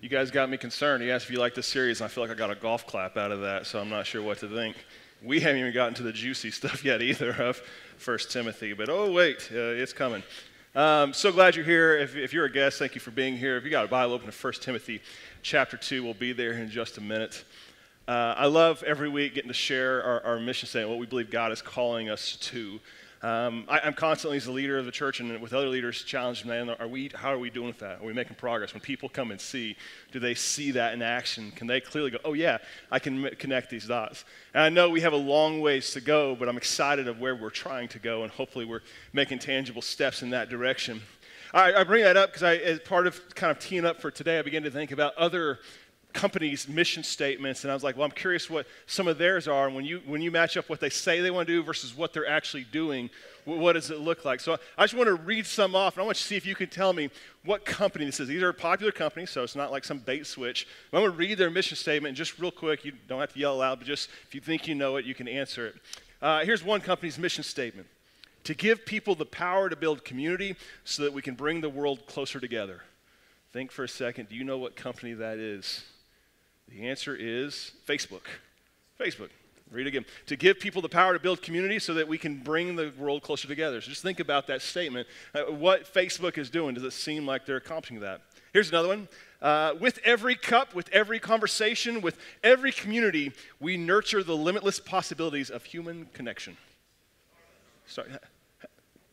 You guys got me concerned. He asked if you like this series, and I feel like I got a golf clap out of that, so I'm not sure what to think. We haven't even gotten to the juicy stuff yet either of 1 Timothy, but oh, wait, uh, it's coming. Um, so glad you're here. If, if, you're a guest, thank you for being here. If you got a Bible, open to 1 Timothy chapter 2. We'll be there in just a minute. Uh, I love every week getting to share our, our mission statement, what we believe God is calling us to. Um, I, am constantly, as a leader of the church and with other leaders, challenged, man, are we, how are we doing with that? Are we making progress? When people come and see, do they see that in action? Can they clearly go, oh, yeah, I can m- connect these dots? And I know we have a long ways to go, but I'm excited of where we're trying to go, and hopefully we're making tangible steps in that direction. I, I bring that up because as part of kind of teeing up for today, I began to think about other companies' mission statements, and I was like, well, I'm curious what some of theirs are. And when you, when you match up what they say they want to do versus what they're actually doing, what does it look like? So I just want to read some off, and I want you to see if you can tell me what company this is. These are popular companies, so it's not like some bait switch. But I'm going to read their mission statement just real quick. You don't have to yell loud, but just if you think you know it, you can answer it. Uh, here's one company's mission statement to give people the power to build community so that we can bring the world closer together. Think for a second. Do you know what company that is? The answer is Facebook. Facebook. Read again. To give people the power to build community so that we can bring the world closer together. So just think about that statement. Uh, what Facebook is doing, does it seem like they're accomplishing that? Here's another one. Uh, with every cup, with every conversation, with every community, we nurture the limitless possibilities of human connection. Sorry.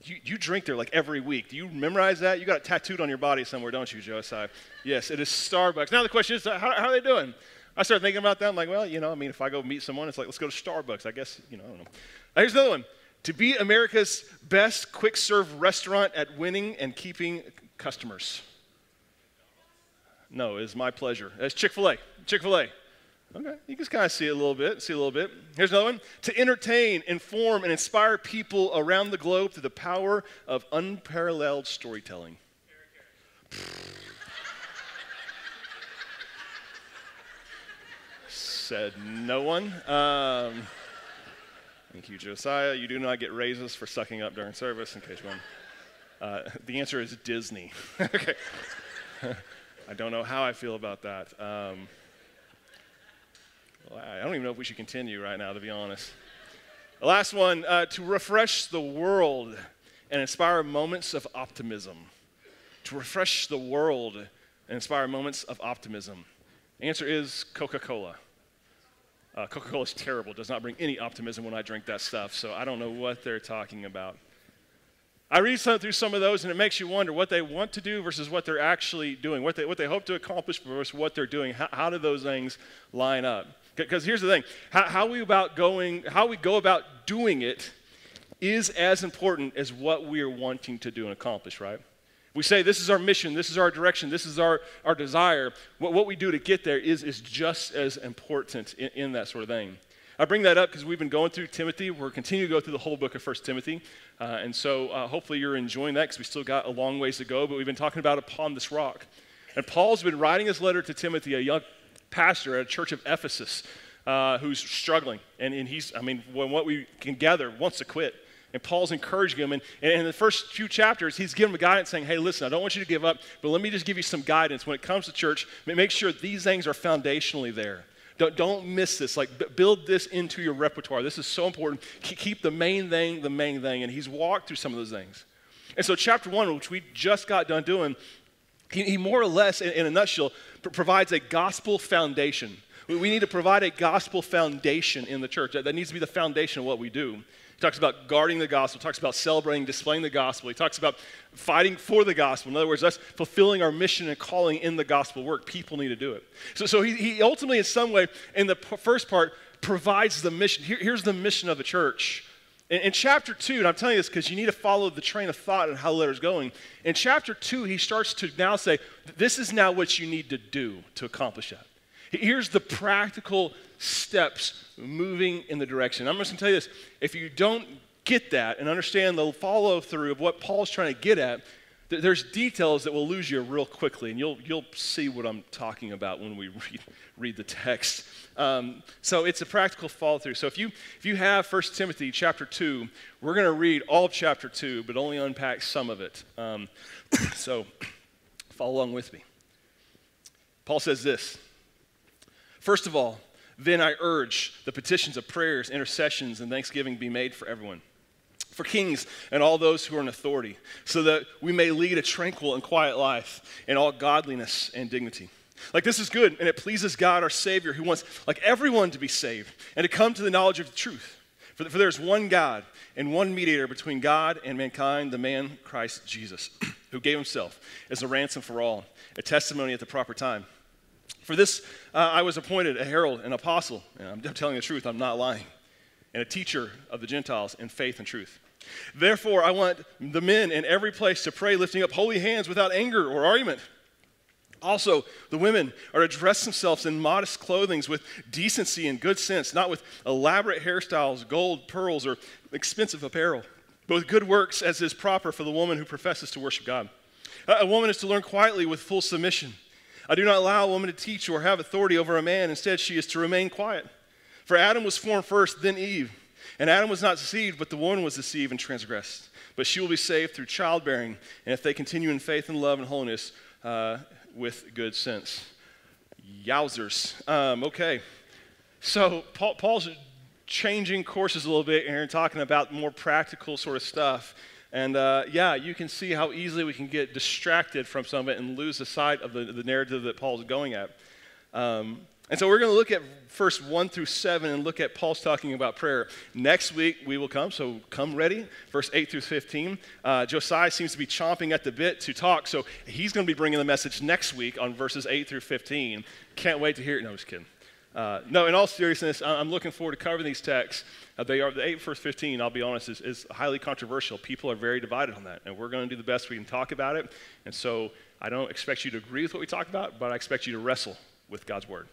You, you drink there like every week. Do you memorize that? You got it tattooed on your body somewhere, don't you, Josiah? Yes, it is Starbucks. Now the question is, how, how are they doing? I started thinking about that. I'm like, well, you know, I mean, if I go meet someone, it's like, let's go to Starbucks. I guess, you know, I don't know. Here's another one. To be America's best quick serve restaurant at winning and keeping customers. No, it's my pleasure. It's Chick fil A. Chick fil A. Okay, you can kind of see it a little bit. See a little bit. Here's another one. To entertain, inform, and inspire people around the globe through the power of unparalleled storytelling. said no one. Um, thank you, Josiah. You do not get raises for sucking up during service, in case one. Uh, the answer is Disney. okay. I don't know how I feel about that. Um, I don't even know if we should continue right now, to be honest. The last one uh, to refresh the world and inspire moments of optimism. To refresh the world and inspire moments of optimism. The answer is Coca Cola. Uh, Coca Cola is terrible, does not bring any optimism when I drink that stuff, so I don't know what they're talking about. I read some, through some of those, and it makes you wonder what they want to do versus what they're actually doing, what they, what they hope to accomplish versus what they're doing. How, how do those things line up? Because here's the thing how, how, we about going, how we go about doing it is as important as what we are wanting to do and accomplish, right? We say this is our mission, this is our direction, this is our, our desire. What, what we do to get there is, is just as important in, in that sort of thing. I bring that up because we've been going through Timothy. We're continuing to go through the whole book of First Timothy. Uh, and so uh, hopefully you're enjoying that because we still got a long ways to go, but we've been talking about upon this rock. And Paul's been writing his letter to Timothy, a young pastor at a church of Ephesus uh, who's struggling. And, and he's, I mean, when what we can gather, wants to quit. And Paul's encouraging him. And, and in the first few chapters, he's giving him guidance saying, hey, listen, I don't want you to give up, but let me just give you some guidance. When it comes to church, make sure these things are foundationally there. Don't, don't miss this. Like, build this into your repertoire. This is so important. Keep the main thing the main thing. And he's walked through some of those things. And so, chapter one, which we just got done doing, he, he more or less, in, in a nutshell, provides a gospel foundation. We, we need to provide a gospel foundation in the church. That, that needs to be the foundation of what we do. He talks about guarding the gospel, he talks about celebrating, displaying the gospel. He talks about fighting for the gospel. In other words, us fulfilling our mission and calling in the gospel work. People need to do it. So, so he, he ultimately, in some way, in the p- first part, provides the mission. Here, here's the mission of the church. In, in chapter two, and I'm telling you this because you need to follow the train of thought and how the letter's going. In chapter two, he starts to now say, This is now what you need to do to accomplish that. Here's the practical steps moving in the direction. I'm just going to tell you this if you don't get that and understand the follow through of what Paul's trying to get at, there's details that will lose you real quickly, and you'll, you'll see what I'm talking about when we read, read the text. Um, so it's a practical follow through. So if you, if you have 1 Timothy chapter 2, we're going to read all chapter 2, but only unpack some of it. Um, so follow along with me. Paul says this First of all, then I urge the petitions of prayers, intercessions, and thanksgiving be made for everyone, for kings and all those who are in authority, so that we may lead a tranquil and quiet life in all godliness and dignity. Like this is good, and it pleases God our Savior, who wants like everyone to be saved and to come to the knowledge of the truth. For, for there's one God and one mediator between God and mankind, the man Christ Jesus, who gave himself as a ransom for all, a testimony at the proper time. For this, uh, I was appointed a herald, an apostle, and I'm, I'm telling the truth, I'm not lying, and a teacher of the Gentiles in faith and truth. Therefore, I want the men in every place to pray, lifting up holy hands without anger or argument. Also, the women are to dress themselves in modest clothing with decency and good sense, not with elaborate hairstyles, gold, pearls, or expensive apparel, but with good works as is proper for the woman who professes to worship God. A woman is to learn quietly with full submission. I do not allow a woman to teach or have authority over a man. Instead, she is to remain quiet. For Adam was formed first, then Eve. And Adam was not deceived, but the woman was deceived and transgressed. But she will be saved through childbearing, and if they continue in faith and love and holiness, uh, with good sense. Yowzers. Um, okay. So Paul, Paul's changing courses a little bit here and talking about more practical sort of stuff. And uh, yeah, you can see how easily we can get distracted from some of it and lose the sight of the, the narrative that Paul's going at. Um, and so we're going to look at first 1 through 7 and look at Paul's talking about prayer. Next week we will come, so come ready. Verse 8 through 15. Uh, Josiah seems to be chomping at the bit to talk, so he's going to be bringing the message next week on verses 8 through 15. Can't wait to hear it. No, just kidding. Uh, no, in all seriousness, I'm looking forward to covering these texts. Uh, they are the 8 verse 15. I'll be honest, is, is highly controversial. People are very divided on that, and we're going to do the best we can talk about it. And so I don't expect you to agree with what we talk about, but I expect you to wrestle with God's word.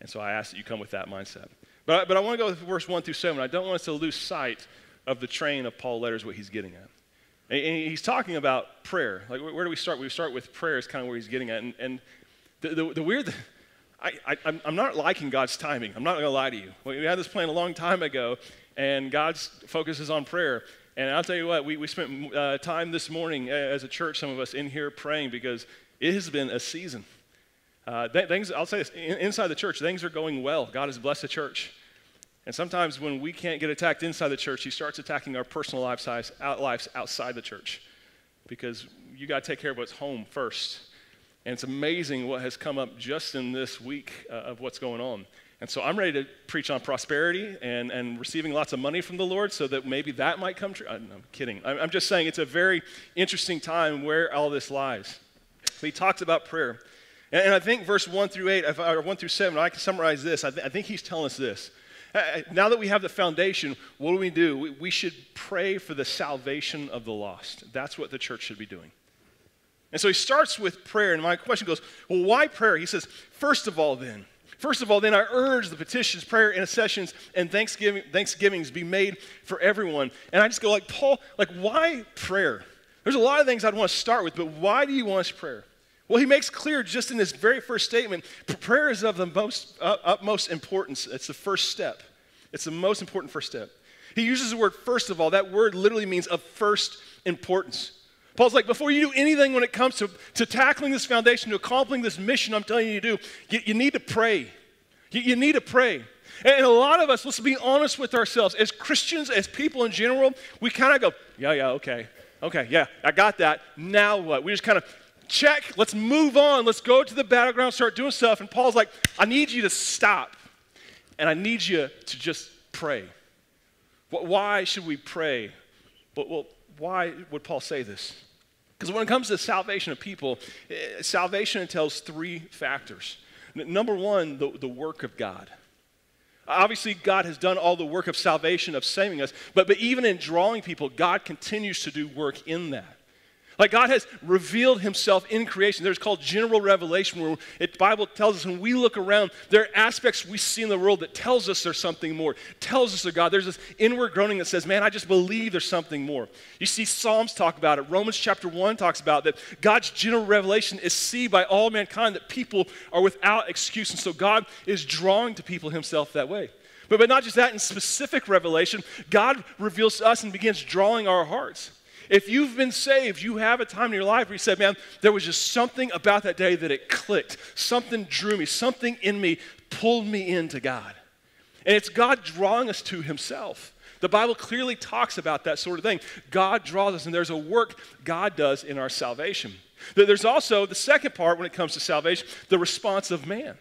And so I ask that you come with that mindset. But, but I want to go with verse 1 through 7. I don't want us to lose sight of the train of Paul letters, what he's getting at. And, he's talking about prayer. Like, where do we start? We start with prayer, is kind of where he's getting at. And, and the, the, the weird, I, I, I'm not liking God's timing. I'm not going to lie to you. We had this plan a long time ago, and God's focus is on prayer. And I'll tell you what, we, we spent uh, time this morning as a church, some of us in here praying because it has been a season. Uh, th- things, I'll say this inside the church, things are going well. God has blessed the church. And sometimes when we can't get attacked inside the church, He starts attacking our personal lives, out, lives outside the church because you got to take care of what's home first. And it's amazing what has come up just in this week uh, of what's going on. And so I'm ready to preach on prosperity and, and receiving lots of money from the Lord so that maybe that might come true. I'm, I'm kidding. I'm, I'm, just saying it's a very interesting time where all this lies. he talks about prayer. And, I think verse 1 through 8, or 1 through 7, I can summarize this. I, th- I think he's telling us this. Uh, uh, now that we have the foundation, what do we do? We, we should pray for the salvation of the lost. That's what the church should be doing. And so he starts with prayer, and my question goes, well, why prayer? He says, first of all, then, First of all, then I urge the petitions, prayer, intercessions, and thanksgiving, thanksgivings be made for everyone. And I just go like, Paul, like, why prayer? There's a lot of things I'd want to start with, but why do you want us prayer? Well, he makes clear just in this very first statement prayer is of the most uh, utmost importance. It's the first step, it's the most important first step. He uses the word first of all. That word literally means of first importance. Paul's like, before you do anything when it comes to, to tackling this foundation, to accomplishing this mission I'm telling you to do, you, you need to pray. You, you need to pray. And a lot of us, let's be honest with ourselves, as Christians, as people in general, we kind of go, yeah, yeah, okay, okay, yeah, I got that. Now what? We just kind of check, let's move on, let's go to the battleground, start doing stuff. And Paul's like, I need you to stop, and I need you to just pray. Why should we pray? Well, why would Paul say this? Because when it comes to salvation of people, eh, salvation entails three factors. Number one, the, the work of God. Obviously, God has done all the work of salvation, of saving us, but, but even in drawing people, God continues to do work in that. Like God has revealed himself in creation. There's called general revelation where the Bible tells us when we look around, there are aspects we see in the world that tells us there's something more, tells us there's God. There's this inward groaning that says, man, I just believe there's something more. You see Psalms talk about it. Romans chapter 1 talks about that God's general revelation is seen by all mankind that people are without excuse. And so God is drawing to people himself that way. But, but not just that, in specific revelation, God reveals to us and begins drawing our hearts. If you've been saved, you have a time in your life where you said, man, there was just something about that day that it clicked. Something drew me. Something in me pulled me into God. And it's God drawing us to Himself. The Bible clearly talks about that sort of thing. God draws us, and there's a work God does in our salvation. There's also the second part when it comes to salvation the response of man.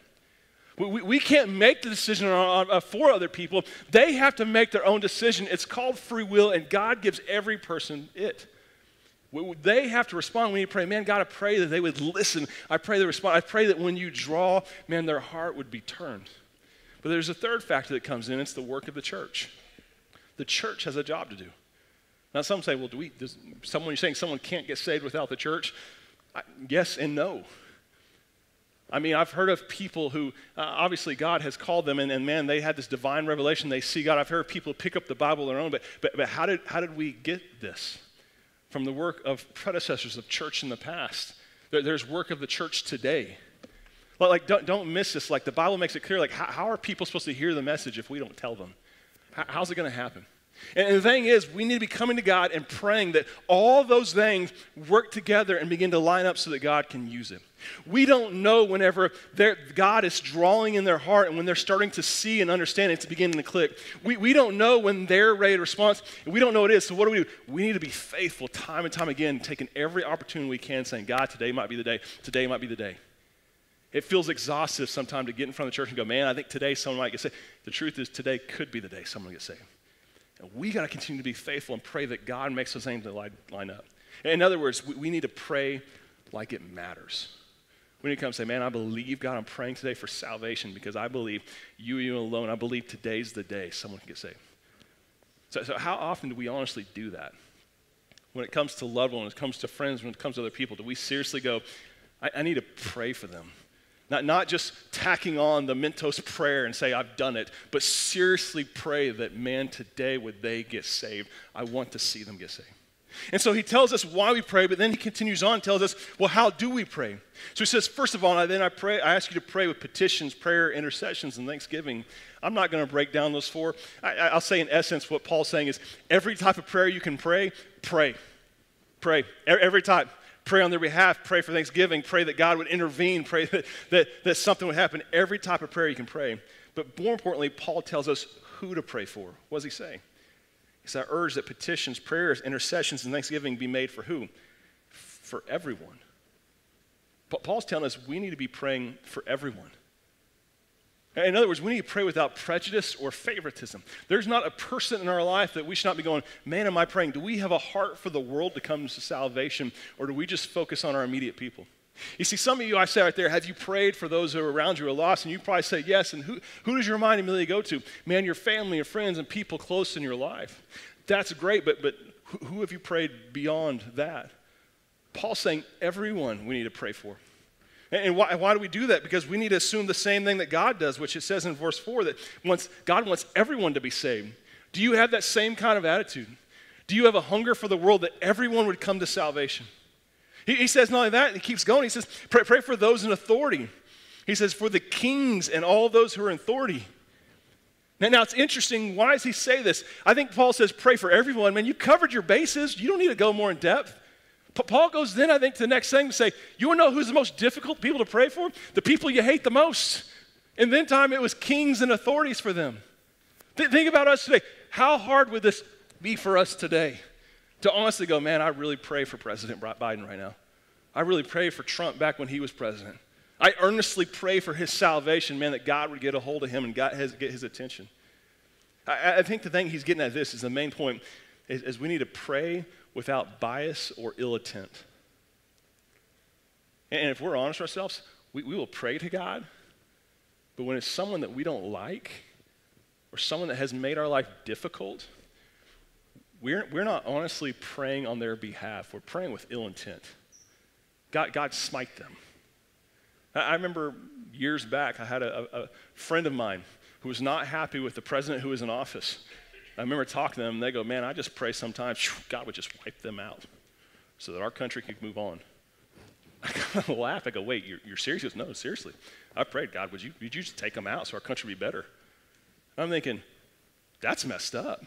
We, we can't make the decision on, on, uh, for other people. They have to make their own decision. It's called free will, and God gives every person it. They have to respond. We need to pray, man, God, I pray that they would listen. I pray they respond. I pray that when you draw, man, their heart would be turned. But there's a third factor that comes in it's the work of the church. The church has a job to do. Now, some say, well, do we, does someone, you're saying someone can't get saved without the church? I, yes and no. I mean, I've heard of people who, uh, obviously, God has called them, and, and, man, they had this divine revelation. They see God. I've heard people pick up the Bible on their own, but, but, but how, did, how did we get this? From the work of predecessors of church in the past. There, there's work of the church today. Like, don't, don't miss this. Like, the Bible makes it clear, like, how, how are people supposed to hear the message if we don't tell them? How, how's it going to happen? And the thing is, we need to be coming to God and praying that all those things work together and begin to line up so that God can use it. We don't know whenever God is drawing in their heart and when they're starting to see and understand it's beginning to click. We, we don't know when they're ready to respond, we don't know what it is. So, what do we do? We need to be faithful time and time again, taking every opportunity we can, saying, God, today might be the day. Today might be the day. It feels exhaustive sometimes to get in front of the church and go, man, I think today someone might get saved. The truth is, today could be the day someone gets saved. And we got to continue to be faithful and pray that God makes those things line, up. In other words, we, we need to pray like it matters. We need to come and say, Man, I believe, God, I'm praying today for salvation because I believe you, and you alone, I believe today's the day someone can get saved. So, so how often do we honestly do that? When it comes to loved ones, when it comes to friends, when it comes to other people, do we seriously go, I, I need to pray for them? Not, not just tacking on the Mentos prayer and say, I've done it, but seriously pray that, man, today would they get saved. I want to see them get saved. And so he tells us why we pray, but then he continues on and tells us, well, how do we pray? So he says, first of all, then I pray, I ask you to pray with petitions, prayer, intercessions, and thanksgiving. I'm not going to break down those four. I, will say in essence what Paul's saying is every type of prayer you can pray, pray. Pray. Every type pray on their behalf, pray for thanksgiving, pray that God would intervene, pray that, that, that something would happen. Every type of prayer you can pray. But more importantly, Paul tells us who to pray for. What does he say? He says, I urge that petitions, prayers, intercessions, and thanksgiving be made for who? For everyone. Paul's telling us we need to be praying for everyone. In other words, we need to pray without prejudice or favoritism. There's not a person in our life that we should not be going, man, am I praying? Do we have a heart for the world to come to salvation, or do we just focus on our immediate people? You see, some of you, I say right there, have you prayed for those who are around you who are lost? And you probably say yes. And who, who does your mind immediately go to? Man, your family, your friends, and people close in your life. That's great, but, but who have you prayed beyond that? Paul's saying everyone we need to pray for. And why, why, do we do that? Because we need to assume the same thing that God does, which it says in verse 4 that God wants everyone to be saved. Do you have that same kind of attitude? Do you have a hunger for the world that everyone would come to salvation? He, he says not only that, he keeps going. He says, pray, pray for those in authority. He says, for the kings and all those who are in authority. Now, now, it's interesting. Why does he say this? I think Paul says, pray for everyone. Man, you covered your bases. You don't need to go more in depth. Paul goes then, I think, to the next thing to say, you want to know who's the most difficult people to pray for? The people you hate the most. In then time it was kings and authorities for them. Th- think about us today. How hard would this be for us today? To honestly go, man, I really pray for President Biden right now. I really pray for Trump back when he was president. I earnestly pray for his salvation, man, that God would get a hold of him and God has, get his attention. I, I think the thing he's getting at this is the main point is, is we need to pray without bias or ill intent. And if we're honest with ourselves, we, we will pray to God, but when it's someone that we don't like or someone that has made our life difficult, we're, we're not honestly praying on their behalf. We're praying with ill intent. God, God smite them. I, I remember years back, I had a, a friend of mine who was not happy with the president who was in office. I remember talking to them, and they go, Man, I just pray sometimes God would just wipe them out so that our country could move on. I kind of laugh. I go, Wait, you're, you're serious? Goes, no, seriously. I prayed, God, would you, would you just take them out so our country would be better? I'm thinking, That's messed up.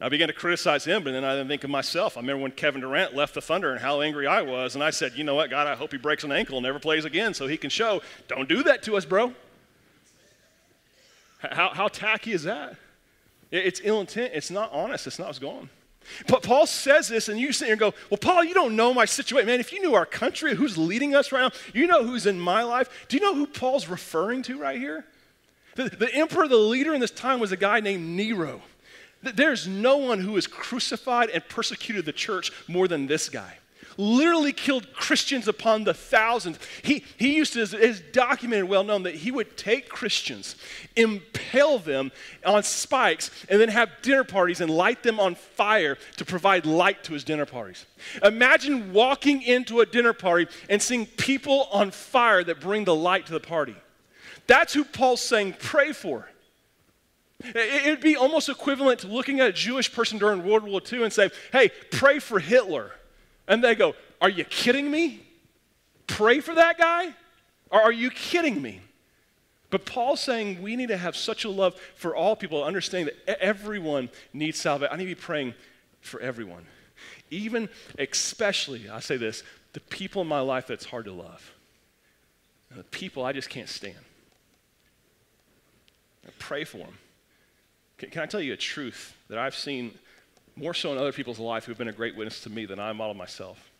I began to criticize him, but then I didn't think of myself. I remember when Kevin Durant left the Thunder and how angry I was, and I said, you know what, God, I hope he breaks an ankle and never plays again so he can show, don't do that to us, bro. How, how tacky is that? It's ill intent, it's not honest, it's not what's going. But Paul says this, and you sit here and go, Well, Paul, you don't know my situation. Man, if you knew our country, who's leading us right now, you know who's in my life. Do you know who Paul's referring to right here? The, the emperor, the leader in this time was a guy named Nero. There's no one who has crucified and persecuted the church more than this guy. Literally killed Christians upon the thousands. He, he used to, is documented, well known, that he would take Christians, impale them on spikes, and then have dinner parties and light them on fire to provide light to his dinner parties. Imagine walking into a dinner party and seeing people on fire that bring the light to the party. That's who Paul's saying, pray for. It would be almost equivalent to looking at a Jewish person during World War II and say, hey, pray for Hitler. And they go, are you kidding me? Pray for that guy? Or are you kidding me? But Paul's saying we need to have such a love for all people, understanding that everyone needs salvation. I need to be praying for everyone. Even, especially, I say this, the people in my life that's hard to love. And the people I just can't stand. I pray for them. Can, can I tell you a truth that I've seen more so in other people's life who've been a great witness to me than I model myself?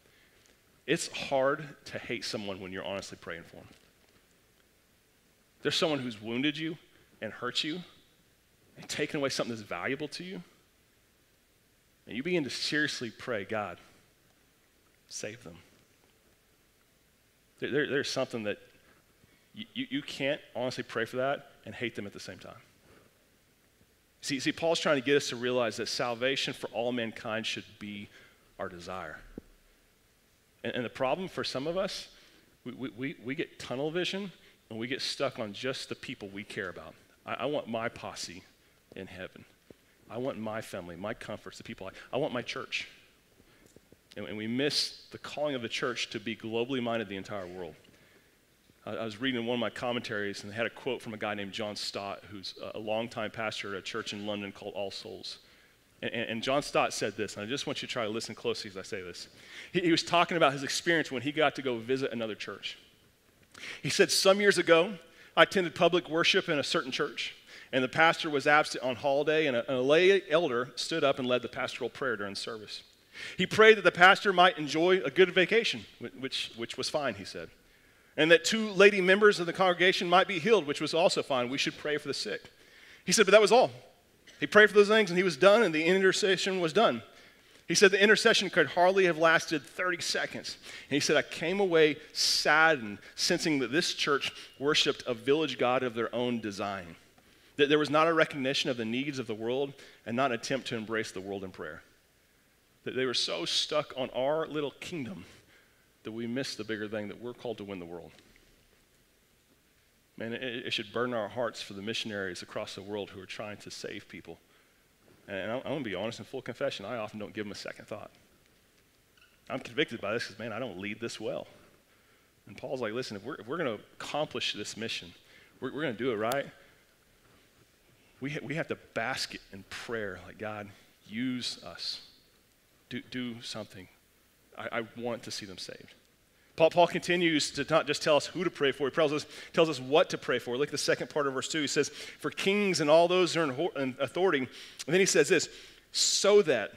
It's hard to hate someone when you're honestly praying for them. There's someone who's wounded you and hurt you and taken away something that's valuable to you. And you begin to seriously pray, God, save them. There, there, there's something that you, you, you can't honestly pray for that and hate them at the same time. See, see, Paul's trying to get us to realize that salvation for all mankind should be our desire. And, and the problem for some of us, we, we, we get tunnel vision and we get stuck on just the people we care about. I, I want my posse in heaven. I want my family, my comforts, the people I, I want my church. And, and we miss the calling of the church to be globally minded the entire world. I was reading in one of my commentaries and they had a quote from a guy named John Stott, who's a longtime pastor at a church in London called All Souls. And, and John Stott said this, and I just want you to try to listen closely as I say this. He, he was talking about his experience when he got to go visit another church. He said, Some years ago, I attended public worship in a certain church, and the pastor was absent on holiday, and a, and a lay elder stood up and led the pastoral prayer during service. He prayed that the pastor might enjoy a good vacation, which, which was fine, he said and that two lady members of the congregation might be healed, which was also fine. We should pray for the sick. He said, but that was all. He prayed for those things and he was done, and the intercession was done. He said the intercession could hardly have lasted 30 seconds. And he said, I came away saddened, sensing that this church worshiped a village God of their own design. That there was not a recognition of the needs of the world and not an attempt to embrace the world in prayer. That they were so stuck on our little kingdom that we miss the bigger thing that we're called to win the world. Man, it, it should burn our hearts for the missionaries across the world who are trying to save people. And I'm, I'm going to be honest in full confession, I often don't give them a second thought. I'm convicted by this because, man, I don't lead this well. And Paul's like, listen, if we're, if we're going to accomplish this mission, we're, we're going to do it right. We, ha- we have to bask it in prayer, like, God, use us. Do, do something. I, I want to see them saved. Paul, Paul, continues to not just tell us who to pray for, he tells us, tells us what to pray for. Look at the second part of verse 2. He says, For kings and all those who are in authority. And then he says this, so that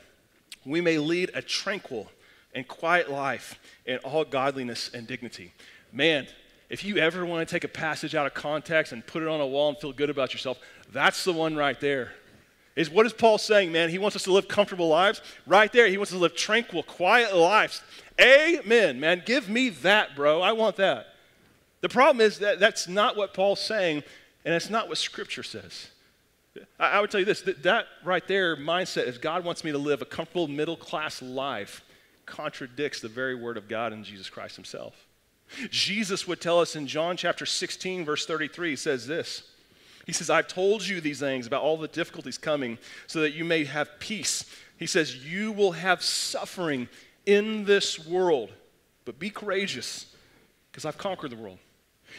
we may lead a tranquil and quiet life in all godliness and dignity. Man, if you ever want to take a passage out of context and put it on a wall and feel good about yourself, that's the one right there. Is what is Paul saying, man? He wants us to live comfortable lives. Right there, he wants us to live tranquil, quiet lives. Amen, man. Give me that, bro. I want that. The problem is that that's not what Paul's saying, and it's not what Scripture says. I, I would tell you this that, that right there mindset is God wants me to live a comfortable middle class life contradicts the very word of God in Jesus Christ himself. Jesus would tell us in John chapter 16, verse 33, he says this. He says, I've told you these things about all the difficulties coming so that you may have peace. He says, You will have suffering in this world, but be courageous because I've conquered the world.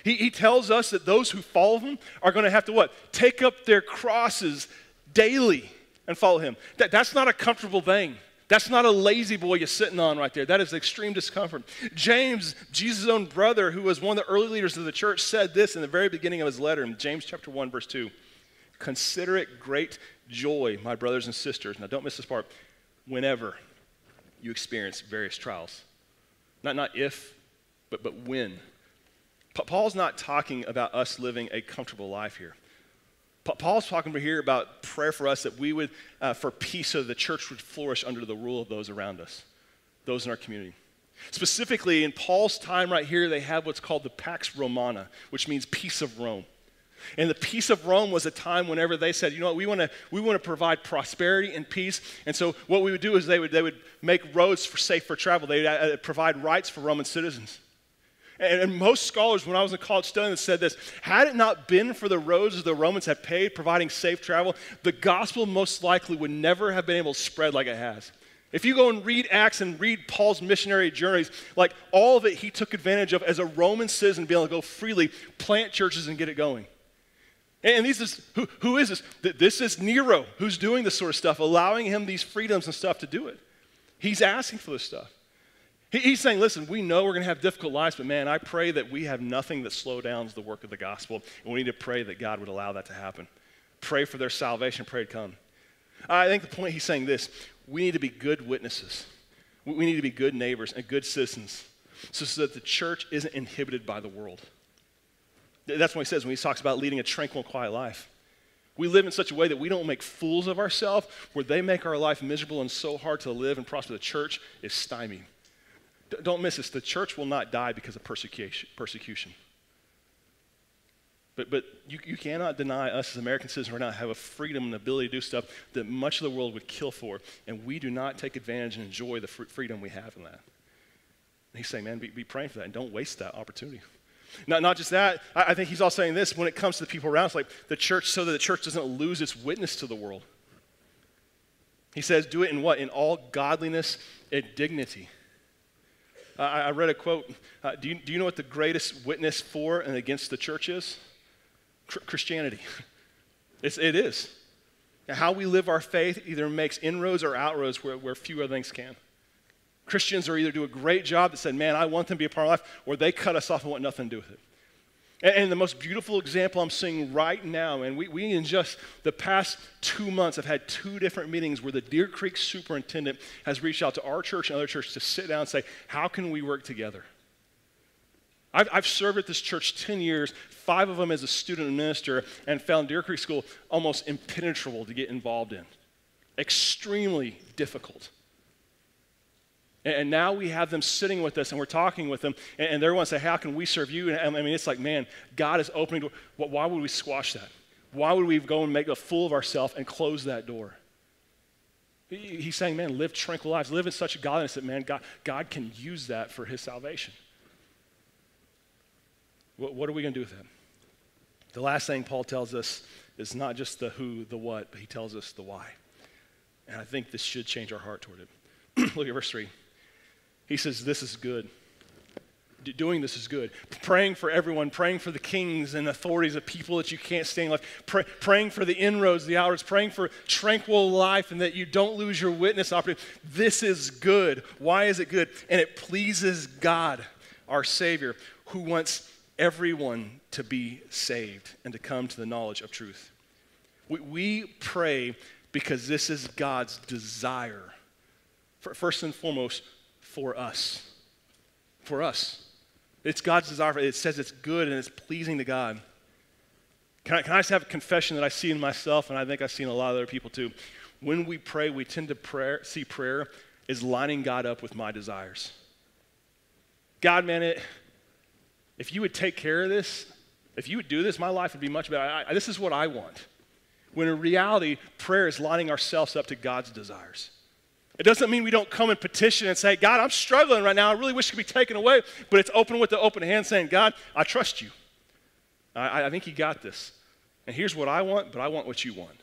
He, he tells us that those who follow him are going to have to what? Take up their crosses daily and follow him. That, that's not a comfortable thing. That's not a La-Z-Boy you're sitting on right there. That is extreme discomfort. James, Jesus' own brother, who was one of the early leaders of the church, said this in the very beginning of his letter in James chapter 1, verse 2. Consider it great joy, my brothers and sisters. Now, don't miss this part. Whenever you experience various trials, not, not if, but, but when. Paul's not talking about us living a comfortable life here. Paul's talking over here about prayer for us that we would, uh, for peace, so the church would flourish under the rule of those around us, those in our community. Specifically, in Paul's time right here, they have what's called the Pax Romana, which means peace of Rome. And the peace of Rome was a time whenever they said, you know what, we want to we want to provide prosperity and peace. And so what we would do is they would they would make roads for safe for travel. They would uh, provide rights for Roman citizens. And, and, most scholars, when I was in college studying, said this had it not been for the roads that the Romans had paved, providing safe travel, the gospel most likely would never have been able to spread like it has. If you go and read Acts and read Paul's missionary journeys, like all of it, he took advantage of as a Roman citizen, being able to oh, go freely, plant churches, and get it going. And these is, who, who is this? This is Nero who's doing this sort of stuff, allowing him these freedoms and stuff to do it. He's asking for this stuff. He's saying, listen, we know we're going to have difficult lives, but man, I pray that we have nothing that slow downs the work of the gospel. And we need to pray that God would allow that to happen. Pray for their salvation, pray to come. I think the point he's saying this we need to be good witnesses. We need to be good neighbors and good citizens so that the church isn't inhibited by the world. That's what he says when he talks about leading a tranquil, quiet life. We live in such a way that we don't make fools of ourselves, where they make our life miserable and so hard to live and prosper. The church is stymied. Don't miss this. The church will not die because of persecution. persecution. But, but you, you cannot deny us as American citizens right now have a freedom and ability to do stuff that much of the world would kill for, and we do not take advantage and enjoy the freedom we have in that. And he's saying, man, be, be praying for that and don't waste that opportunity. Not, not just that, I, I think he's also saying this when it comes to the people around us, like the church, so that the church doesn't lose its witness to the world. He says, do it in what? In all godliness and dignity. Uh, I read a quote. Uh, do, you, do you know what the greatest witness for and against the church is? Christianity. It's, it is. How we live our faith either makes inroads or outroads where, where few other things can. Christians are either do a great job that said, man, I want them to be a part of life, or they cut us off and want nothing to do with it. And, the most beautiful example I'm seeing right now, and we, we in just the past two months have had two different meetings where the Deer Creek superintendent has reached out to our church and other churches to sit down and say, how can we work together? I've, I've, served at this church 10 years, five of them as a student minister, and found Deer Creek School almost impenetrable to get involved in. Extremely difficult. And now we have them sitting with us and we're talking with them, and they're wanting to say, How can we serve you? And I mean, it's like, man, God is opening door. Why would we squash that? Why would we go and make a fool of ourselves and close that door? He's saying, man, live tranquil lives. Live in such godliness that, man, God, God can use that for his salvation. What, what are we going to do with that? The last thing Paul tells us is not just the who, the what, but he tells us the why. And I think this should change our heart toward it. Look at verse 3. He says, This is good. doing this is good. Praying for everyone, praying for the kings and authorities of people that you can't stand life, pray, praying for the inroads, the outwards, praying for tranquil life and that you don't lose your witness opportunity. This is good. Why is it good? And it pleases God, our Savior, who wants everyone to be saved and to come to the knowledge of truth. We, we pray because this is God's desire. First and foremost, for us. For us. It's God's desire. It says it's good and it's pleasing to God. Can I, can I just have a confession that I see in myself, and I think I see in a lot of other people too? When we pray, we tend to prayer, see prayer is lining God up with my desires. God, man, it, if you would take care of this, if you would do this, my life would be much better. I, I, this is what I want. When in reality, prayer is lining ourselves up to God's desires. It doesn't mean we don't come and petition and say, God, I'm struggling right now. I really wish it could be taken away. But it's open with the open hand saying, God, I trust you. I, I think you got this. And here's what I want, but I want what you want.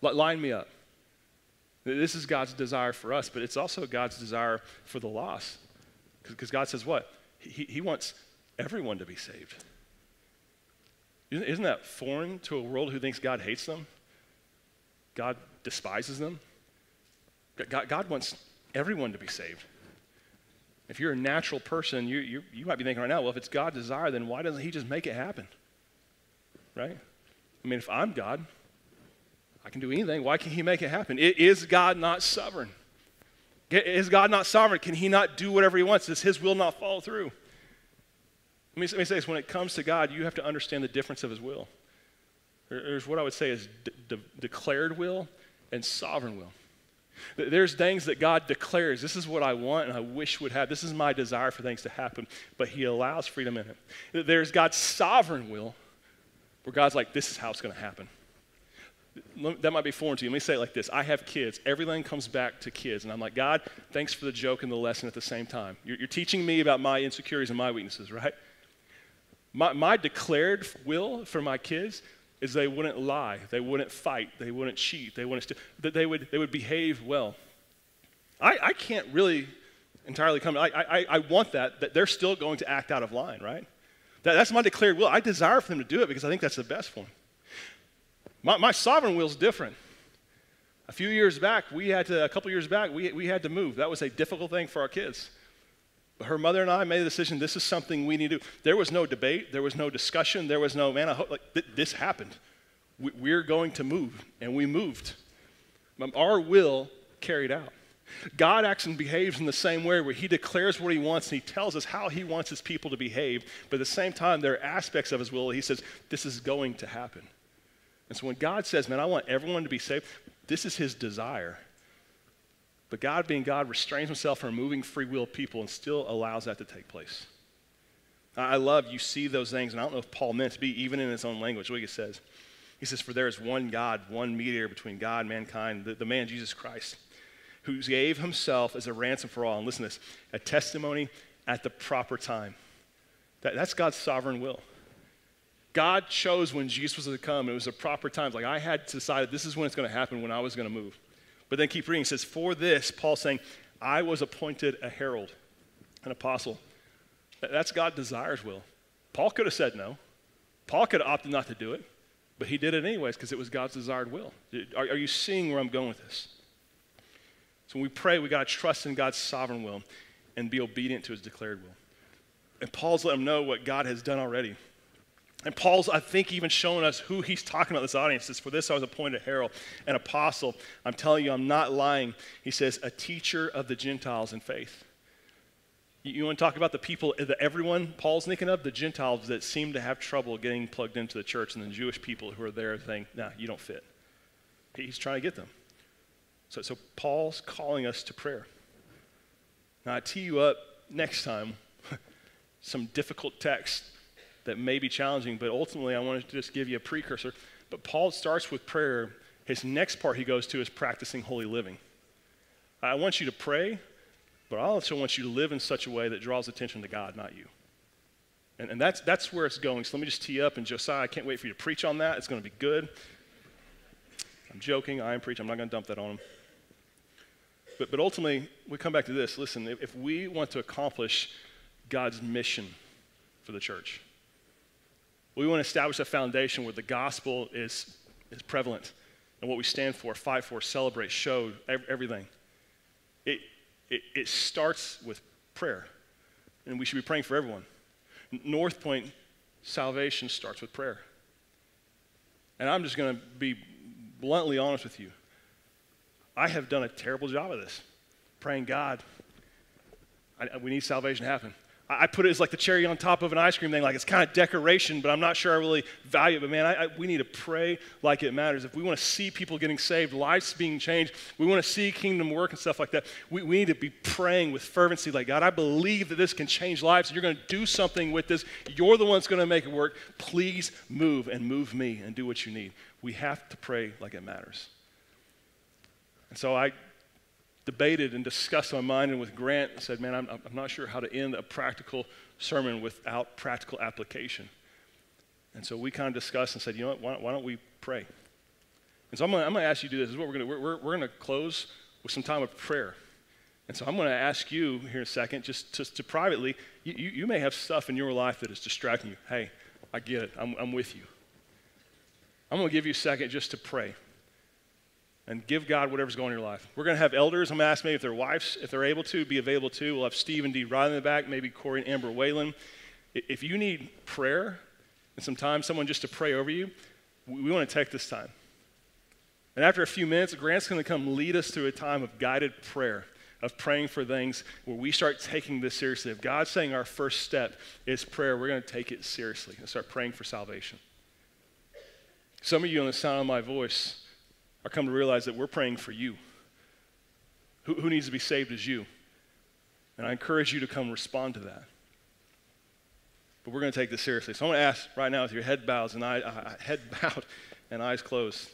Line me up. This is God's desire for us, but it's also God's desire for the lost. Because God says what? He, he wants everyone to be saved. Isn't, isn't that foreign to a world who thinks God hates them? God despises them. God, wants everyone to be saved. If you're a natural person, you, you, you might be thinking right now, well, if it's God's desire, then why doesn't He just make it happen? Right? I mean, if I'm God, I can do anything. Why can't He make it happen? Is God not sovereign? Is God not sovereign? Can He not do whatever He wants? Does His will not follow through? Let me, let me say this when it comes to God, you have to understand the difference of His will. There's what I would say is de- de- declared will and sovereign will. There's things that God declares, this is what I want and I wish would have. This is my desire for things to happen, but He allows freedom in it. There's God's sovereign will, where God's like, this is how it's going to happen. That might be foreign to you. Let me say it like this I have kids. Everything comes back to kids. And I'm like, God, thanks for the joke and the lesson at the same time. You're, you're teaching me about my insecurities and my weaknesses, right? My, my declared will for my kids is they wouldn't lie, they wouldn't fight, they wouldn't cheat, they wouldn't that they would they would behave well. I, I can't really entirely come. I, I, I want that that they're still going to act out of line, right? That, that's my declared will. I desire for them to do it because I think that's the best for them. My, my sovereign will is different. A few years back, we had to, a couple years back, we, we had to move. That was a difficult thing for our kids. But her mother and I made the decision this is something we need to do. There was no debate, there was no discussion, there was no, man, I hope, like, th- this happened. We, we're going to move, and we moved. Um, our will carried out. God acts and behaves in the same way where he declares what he wants and he tells us how he wants his people to behave. But at the same time, there are aspects of his will he says, this is going to happen. And so when God says, man, I want everyone to be saved, this is his desire. But God, being God, restrains himself from removing free will people and still allows that to take place. I love you see those things, and I don't know if Paul meant to be even in his own language. Look, he says, he says, For there is one God, one mediator between God and mankind, the, the man Jesus Christ, who gave himself as a ransom for all. And listen to this a testimony at the proper time. That, that's God's sovereign will. God chose when Jesus was to come. It was a proper time. Like I had decided this is when it's going to happen, when I was going to move. But then keep reading. It says, For this, Paul saying, I was appointed a herald, an apostle. That's God desires will. Paul could have said no. Paul could have opted not to do it, but he did it anyways because it was God's desired will. Are, are, you seeing where I'm going with this? So when we pray, we got to trust in God's sovereign will and be obedient to his declared will. And Paul's let him know what God has done already. And Paul's, I think, even showing us who he's talking about this audience. Says, For this I was appointed a herald, an apostle. I'm telling you, I'm not lying. He says, a teacher of the Gentiles in faith. You, you want to talk about the people, the everyone Paul's thinking of? The Gentiles that seem to have trouble getting plugged into the church, and the Jewish people who are there saying, Nah, you don't fit. He's trying to get them. So, so Paul's calling us to prayer. Now, I tee you up next time some difficult text that may be challenging, but ultimately I wanted to just give you a precursor. But Paul starts with prayer. His next part he goes to is practicing holy living. I want you to pray, but I also want you to live in such a way that draws attention to God, not you. And, and that's, that's where it's going. So let me just tee up. And Josiah, I can't wait for you to preach on that. It's going to be good. I'm joking. I am preaching. I'm not going to dump that on him. But, but ultimately, we come back to this. Listen, if, if we want to accomplish God's mission for the church, we want to establish a foundation where the gospel is, is prevalent and what we stand for, fight for, celebrate, show, everything. It, it, it starts with prayer, and we should be praying for everyone. North Point salvation starts with prayer. And I'm just going to be bluntly honest with you. I have done a terrible job of this, praying, God, I, we need salvation to happen. I put it as like the cherry on top of an ice cream thing, like it's kind of decoration, but I'm not sure I really value it. But man, I, I, we need to pray like it matters. If we want to see people getting saved, lives being changed, we want to see kingdom work and stuff like that, we, we need to be praying with fervency like, God, I believe that this can change lives you're going to do something with this. You're the one that's going to make it work. Please move and move me and do what you need. We have to pray like it matters. And so I debated and discussed in my mind and with Grant said, man, I'm, I'm not sure how to end a practical sermon without practical application. And so we kind of discussed and said, you know what, why, why don't we pray? And so I'm going to ask you to do this. this is what we're going to we're, we're, going to close with some time of prayer. And so I'm going to ask you here in a second, just to, to privately, you, you, you, may have stuff in your life that is distracting you. Hey, I get it. I'm, I'm with you. I'm going to give you a second just to pray. And give God whatever's going on in your life. We're going to have elders. I'm going to ask maybe if their wives, if they're able to, be available too. We'll have Steve and Dee right in the back, maybe Corey and Amber Whalen. If you need prayer and some time, someone just to pray over you, we want to take this time. And after a few minutes, Grant's going to come lead us through a time of guided prayer, of praying for things where we start taking this seriously. If God's saying our first step is prayer, we're going to take it seriously and start praying for salvation. Some of you, on the sound of my voice, are come to realize that we're praying for you. Who, who needs to be saved is you. And I encourage you to come respond to that. But we're going to take this seriously. So I'm going to ask right now with your head bows and eye, uh, head bowed and eyes closed,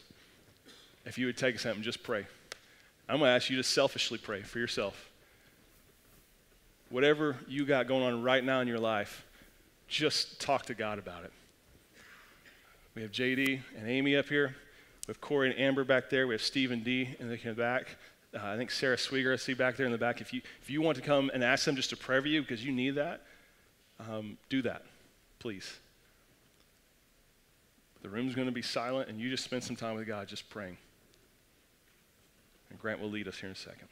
if you would take a second and just pray. I'm going to ask you to selfishly pray for yourself. Whatever you got going on right now in your life, just talk to God about it. We have JD and Amy up here. We have Corey and Amber back there. We have Steve and Dee in the back. Uh, I think Sarah Swieger, I see back there in the back. If you, if you want to come and ask them just to pray for you because you need that, um, do that, please. The room's going to be silent, and you just spend some time with God just praying. And Grant will lead us here in a second.